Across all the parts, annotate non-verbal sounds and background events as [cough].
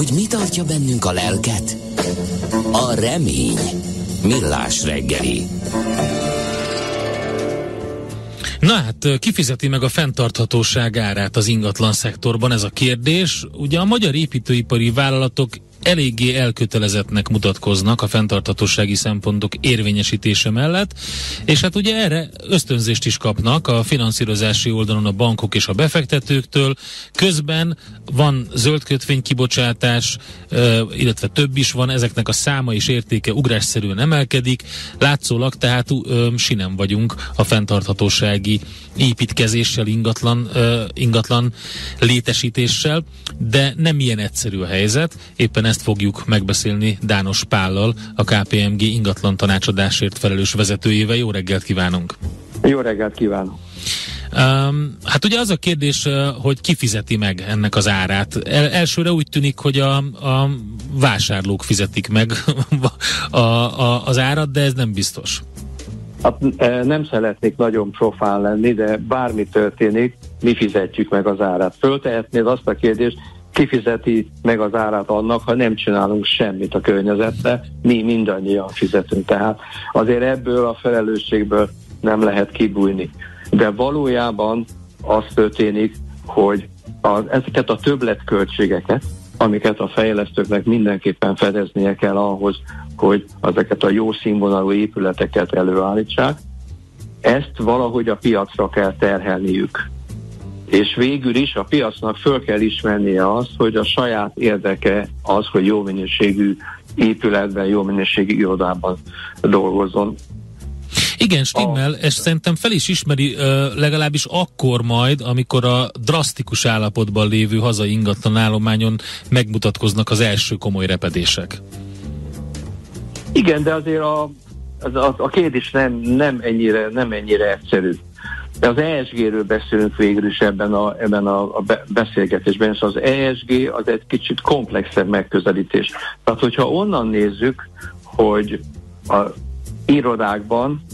hogy mi tartja bennünk a lelket? A remény. Millás reggeli. Na hát, kifizeti meg a fenntarthatóság árát az ingatlan szektorban, ez a kérdés. Ugye a magyar építőipari vállalatok eléggé elkötelezettnek mutatkoznak a fenntartatósági szempontok érvényesítése mellett, és hát ugye erre ösztönzést is kapnak a finanszírozási oldalon a bankok és a befektetőktől. Közben van zöld kötvénykibocsátás, illetve több is van, ezeknek a száma és értéke ugrásszerűen emelkedik. Látszólag tehát sinem vagyunk a fenntarthatósági építkezéssel, ingatlan, ingatlan létesítéssel, de nem ilyen egyszerű a helyzet. Éppen ezt fogjuk megbeszélni Dános Pállal, a KPMG ingatlan tanácsadásért felelős vezetőjével. Jó reggelt kívánunk! Jó reggelt kívánok! Um, hát ugye az a kérdés, hogy ki fizeti meg ennek az árát. El, elsőre úgy tűnik, hogy a, a vásárlók fizetik meg [laughs] a, a, az árat, de ez nem biztos. Hát, nem szeretnék nagyon profán lenni, de bármi történik, mi fizetjük meg az árát. Föltehetnéd azt a kérdést, kifizeti meg az árát annak, ha nem csinálunk semmit a környezetre, mi mindannyian fizetünk. Tehát azért ebből a felelősségből nem lehet kibújni. De valójában az történik, hogy az, ezeket a többletköltségeket, amiket a fejlesztőknek mindenképpen fedeznie kell ahhoz, hogy ezeket a jó színvonalú épületeket előállítsák, ezt valahogy a piacra kell terhelniük. És végül is a piacnak föl kell ismernie azt, hogy a saját érdeke az, hogy jó minőségű épületben, jó minőségű irodában dolgozzon. Igen, stimmel, és szerintem fel is ismeri legalábbis akkor majd, amikor a drasztikus állapotban lévő hazai ingatlan állományon megmutatkoznak az első komoly repedések. Igen, de azért a, a, a kérdés nem, nem, ennyire, nem ennyire egyszerű. Az ESG-ről beszélünk végül is ebben a, ebben a, a beszélgetésben, és az ESG az egy kicsit komplexebb megközelítés. Tehát, hogyha onnan nézzük, hogy a irodákban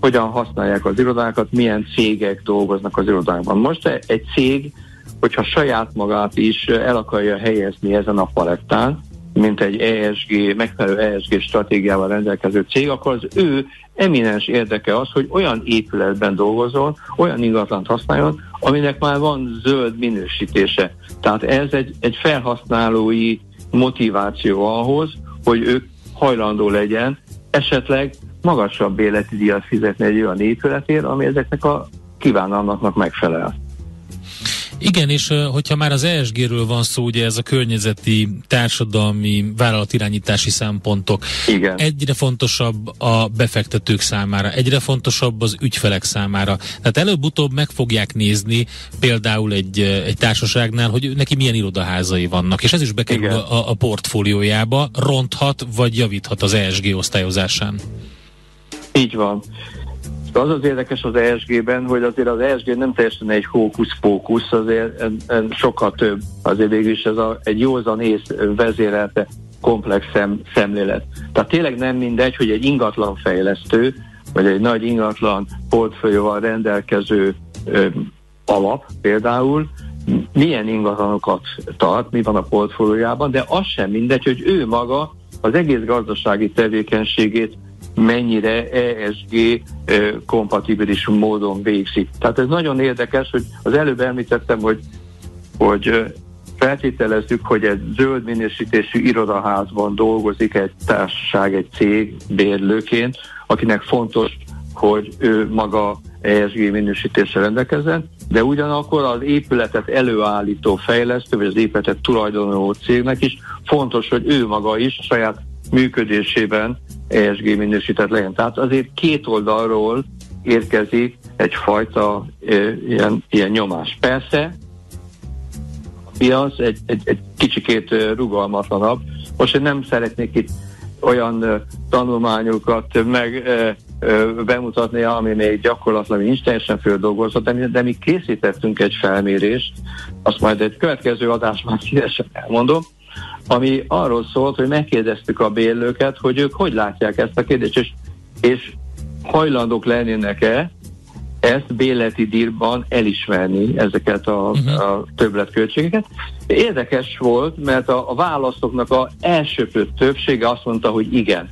hogyan használják az irodákat, milyen cégek dolgoznak az irodákban. Most egy cég, hogyha saját magát is el akarja helyezni ezen a palettán, mint egy ESG, megfelelő ESG stratégiával rendelkező cég, akkor az ő eminens érdeke az, hogy olyan épületben dolgozol, olyan ingatlant használjon, aminek már van zöld minősítése. Tehát ez egy, egy felhasználói motiváció ahhoz, hogy ők hajlandó legyen esetleg magasabb életi díjat fizetni egy olyan épületért, ami ezeknek a kívánalmaknak megfelel. Igen, és hogyha már az ESG-ről van szó, ugye ez a környezeti, társadalmi, vállalatirányítási szempontok. Igen. Egyre fontosabb a befektetők számára, egyre fontosabb az ügyfelek számára. Tehát előbb-utóbb meg fogják nézni például egy, egy társaságnál, hogy neki milyen irodaházai vannak, és ez is bekerül a, a portfóliójába, ronthat vagy javíthat az ESG osztályozásán. Így van. Az az érdekes az ESG-ben, hogy azért az ESG nem teljesen egy hókusz-pókusz, azért en, en sokkal több. Azért végül is ez a, egy józan ész vezérelte komplex szem, szemlélet. Tehát tényleg nem mindegy, hogy egy ingatlan fejlesztő, vagy egy nagy ingatlan portfólióval rendelkező ö, alap például, milyen ingatlanokat tart, mi van a portfóliójában, de az sem mindegy, hogy ő maga az egész gazdasági tevékenységét mennyire ESG kompatibilis módon végzi. Tehát ez nagyon érdekes, hogy az előbb említettem, hogy, hogy feltételezzük, hogy egy zöld minősítésű irodaházban dolgozik egy társaság, egy cég bérlőként, akinek fontos, hogy ő maga ESG minősítéssel rendelkezzen, de ugyanakkor az épületet előállító fejlesztő, vagy az épületet tulajdonoló cégnek is fontos, hogy ő maga is a saját működésében ESG minősített legyen. Tehát azért két oldalról érkezik egyfajta e, ilyen, ilyen nyomás. Persze, a piac egy, egy, egy kicsikét rugalmatlanabb. Most én nem szeretnék itt olyan tanulmányokat meg uh, uh, bemutatni, ami még gyakorlatilag nincs teljesen földolgozott, de, de mi készítettünk egy felmérést, azt majd egy következő adásban [laughs] szívesen elmondom, ami arról szólt, hogy megkérdeztük a bérlőket, hogy ők hogy látják ezt a kérdést, és, és hajlandók lennének-e ezt béleti dírban elismerni ezeket a, uh-huh. a többletköltségeket. Érdekes volt, mert a, a választóknak a elsőprő többsége azt mondta, hogy igen.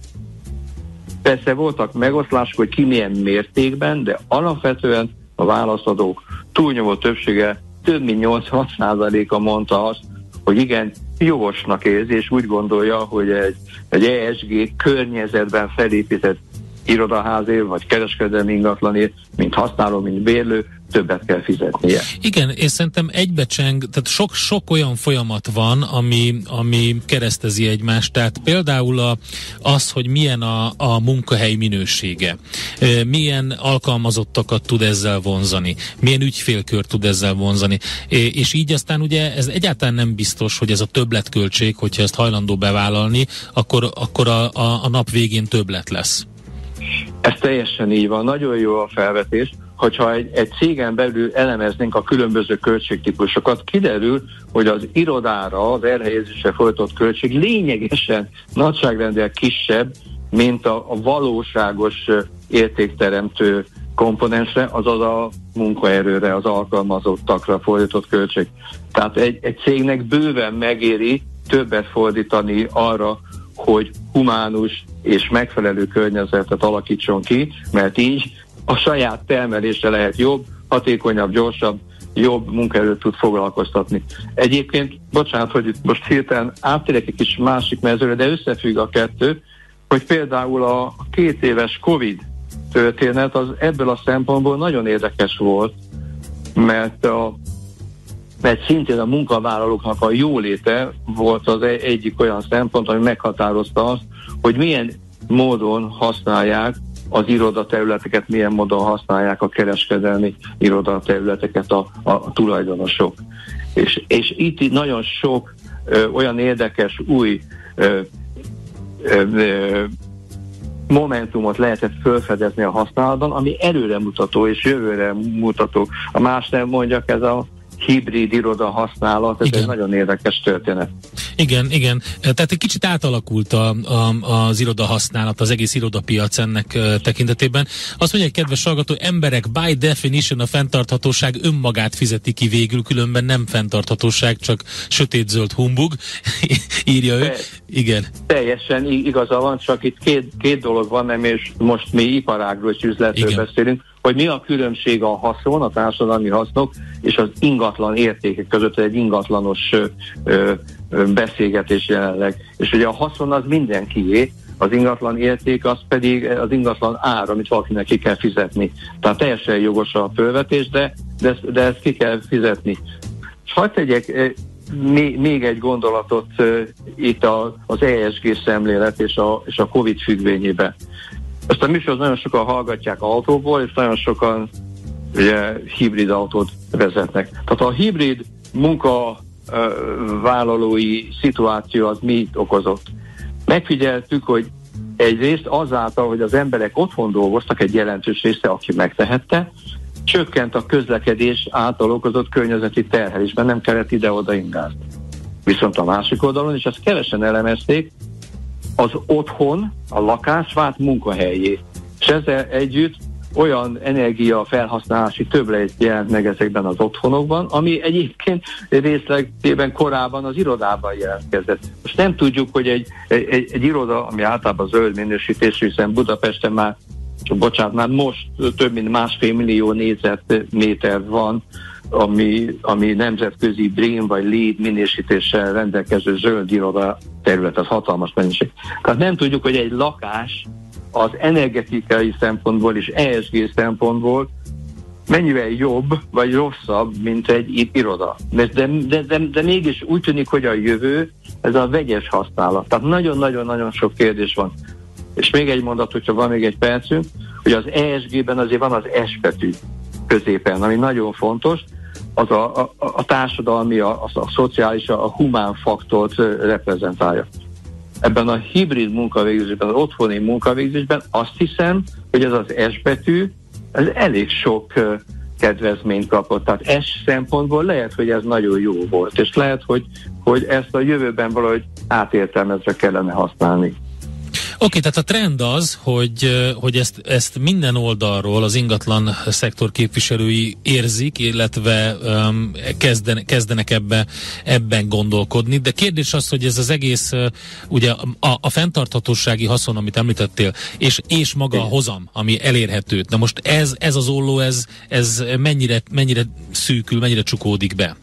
Persze voltak megoszlások, hogy ki milyen mértékben, de alapvetően a válaszadók túlnyomó többsége több mint 80%-a mondta azt, hogy igen, jogosnak érzi, és úgy gondolja, hogy egy, egy ESG környezetben felépített irodaházért, vagy kereskedelmi ingatlanért, mint használó, mint bérlő, többet kell fizetnie. Igen, és szerintem egybecseng, tehát sok, sok olyan folyamat van, ami, ami keresztezi egymást, tehát például a, az, hogy milyen a, a munkahely minősége, milyen alkalmazottakat tud ezzel vonzani, milyen ügyfélkör tud ezzel vonzani, és így aztán ugye ez egyáltalán nem biztos, hogy ez a többletköltség, hogyha ezt hajlandó bevállalni, akkor, akkor a, a, a nap végén többlet lesz. Ez teljesen így van, nagyon jó a felvetés. Hogyha egy, egy cégen belül elemeznénk a különböző költségtípusokat, kiderül, hogy az irodára, az elhelyezésre folytott költség lényegesen nagyságrendel kisebb, mint a, a valóságos értékteremtő komponensre, azaz a munkaerőre, az alkalmazottakra fordított költség. Tehát egy, egy cégnek bőven megéri többet fordítani arra, hogy humánus és megfelelő környezetet alakítson ki, mert így a saját termelése lehet jobb, hatékonyabb, gyorsabb, jobb munkaerőt tud foglalkoztatni. Egyébként, bocsánat, hogy itt most hirtelen áttérek egy kis másik mezőre, de összefügg a kettő, hogy például a két éves Covid történet az ebből a szempontból nagyon érdekes volt, mert a mert szintén a munkavállalóknak a jóléte volt az egyik olyan szempont, ami meghatározta azt, hogy milyen módon használják az irodaterületeket, milyen módon használják a kereskedelmi irodaterületeket a, a, tulajdonosok. És, és itt nagyon sok ö, olyan érdekes új ö, ö, ö, momentumot lehetett felfedezni a használatban, ami előremutató és jövőre mutató. A más nem mondjak, ez a hibrid iroda használat, ez igen. egy nagyon érdekes történet. Igen, igen. Tehát egy kicsit átalakult a, a, az iroda használat, az egész irodapiac ennek tekintetében. Azt mondja egy kedves hallgató, emberek by definition a fenntarthatóság önmagát fizeti ki végül, különben nem fenntarthatóság, csak sötét-zöld humbug, [laughs] írja ő. Igen. Teljesen igaza van, csak itt két, két dolog van, nem, és most mi iparágról és üzletről Igen. beszélünk hogy mi a különbség a haszon, a társadalmi hasznok és az ingatlan értékek között egy ingatlanos ö, ö, beszélgetés jelenleg. És ugye a haszon az mindenkié, az ingatlan érték az pedig az ingatlan ár, amit valakinek ki kell fizetni. Tehát teljesen jogos a fölvetés, de, de, de ezt ki kell fizetni. És hagyd tegyek még egy gondolatot itt az ESG szemlélet és a, és a COVID függvényében. Ezt a műsort nagyon sokan hallgatják autóból, és nagyon sokan ugye, hibrid autót vezetnek. Tehát a hibrid munkavállalói szituáció az mit okozott? Megfigyeltük, hogy egyrészt azáltal, hogy az emberek otthon dolgoztak, egy jelentős része, aki megtehette, csökkent a közlekedés által okozott környezeti terhelésben, nem kellett ide-oda ingázni. Viszont a másik oldalon, és ezt kevesen elemezték, az otthon, a lakás vált munkahelyé. És ezzel együtt olyan energia felhasználási többlet jelent meg ezekben az otthonokban, ami egyébként részlegében korábban az irodában jelentkezett. Most nem tudjuk, hogy egy, egy, egy iroda, ami általában zöld minősítésű, hiszen Budapesten már bocsánat, már most több mint másfél millió négyzetméter van, ami, ami nemzetközi BREEAM vagy LEED minősítéssel rendelkező zöld iroda terület, az hatalmas mennyiség. Tehát nem tudjuk, hogy egy lakás az energetikai szempontból és ESG szempontból mennyivel jobb vagy rosszabb, mint egy iroda. De, de, de, de, mégis úgy tűnik, hogy a jövő ez a vegyes használat. Tehát nagyon-nagyon-nagyon sok kérdés van. És még egy mondat, hogyha van még egy percünk, hogy az ESG-ben azért van az S betű középen, ami nagyon fontos, az a, a, a társadalmi, a, a, a szociális, a, a humán faktort reprezentálja. Ebben a hibrid munkavégzésben, az otthoni munkavégzésben azt hiszem, hogy ez az S betű, ez elég sok kedvezményt kapott. Tehát S szempontból lehet, hogy ez nagyon jó volt, és lehet, hogy, hogy ezt a jövőben valahogy átértelmezve kellene használni. Okay, tehát a trend az, hogy, hogy ezt, ezt minden oldalról az ingatlan szektor képviselői érzik, illetve um, kezden, kezdenek ebbe, ebben gondolkodni, de kérdés az, hogy ez az egész, uh, ugye a, a fenntarthatósági haszon, amit említettél, és, és maga a hozam, ami elérhető. Na most ez, ez az olló, ez, ez mennyire, mennyire szűkül, mennyire csukódik be?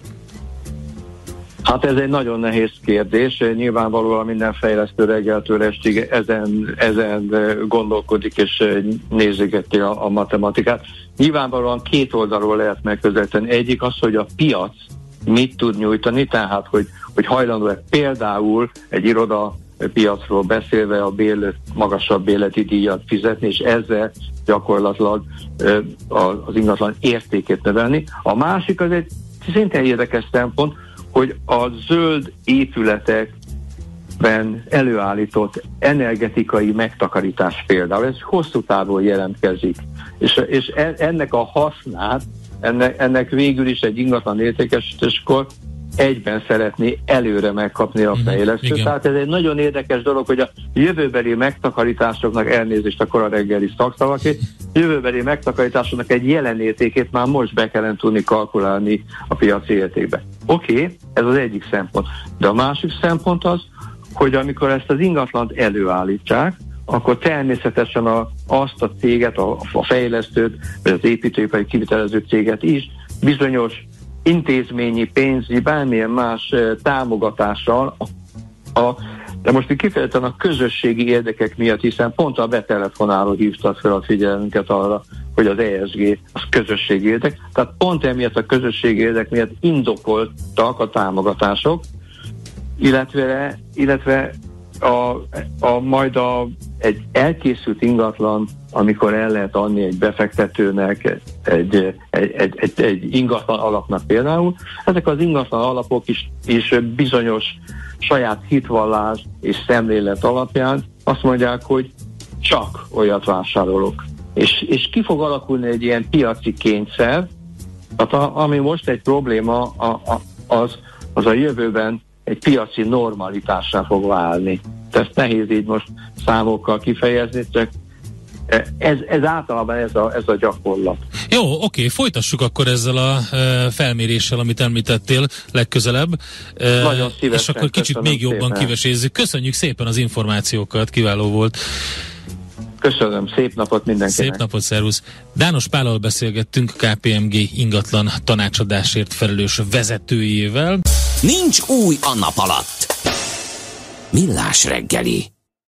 Hát ez egy nagyon nehéz kérdés. Nyilvánvalóan minden fejlesztő reggeltől estig ezen, ezen gondolkodik és nézegeti a, a matematikát. Nyilvánvalóan két oldalról lehet megközelíteni. Egyik az, hogy a piac mit tud nyújtani, tehát hogy, hogy hajlandó-e például egy iroda piacról beszélve a bélet, magasabb béleti díjat fizetni, és ezzel gyakorlatilag az ingatlan értékét növelni. A másik az egy szintén érdekes szempont, hogy a zöld épületekben előállított energetikai megtakarítás például, ez hosszú távon jelentkezik. És, és e, ennek a hasznát, ennek, ennek végül is egy ingatlan értékesítéskor egyben szeretné előre megkapni a mhm, fejlesztő. Mm, Tehát ez egy nagyon érdekes dolog, hogy a jövőbeli megtakarításoknak elnézést a kora reggeli szakszavakét, jövőbeli megtakarításoknak egy jelenértékét már most be kellene tudni kalkulálni a piaci értékbe. Oké, okay, ez az egyik szempont. De a másik szempont az, hogy amikor ezt az ingatlant előállítsák, akkor természetesen a, azt a céget, a, a fejlesztőt, vagy az építőipari kivitelező céget is bizonyos intézményi, pénzi, bármilyen más támogatással a, de most itt kifejezetten a közösségi érdekek miatt, hiszen pont a betelefonáló hívtak fel a figyelmünket arra, hogy az ESG az közösségi érdek. Tehát pont emiatt a közösségi érdek miatt indokoltak a támogatások, illetve, illetve a, a, majd a, egy elkészült ingatlan, amikor el lehet adni egy befektetőnek, egy, egy, egy, egy, ingatlan alapnak például, ezek az ingatlan alapok is, is bizonyos saját hitvallás és szemlélet alapján azt mondják, hogy csak olyat vásárolok. És, és ki fog alakulni egy ilyen piaci kényszer, tehát a, ami most egy probléma, a, a, az, az a jövőben egy piaci normalitásra fog válni. Ezt nehéz így most számokkal kifejezni, csak ez, ez általában ez a, ez a gyakorlat. Jó, oké, folytassuk akkor ezzel a e, felméréssel, amit említettél legközelebb. E, Nagyon szívesen. És akkor kicsit még jobban szépen. kivesézzük. Köszönjük szépen az információkat, kiváló volt. Köszönöm, szép napot mindenkinek. Szép napot, szervusz. Dános Pállal beszélgettünk, KPMG ingatlan tanácsadásért felelős vezetőjével. Nincs új a nap alatt. Millás reggeli.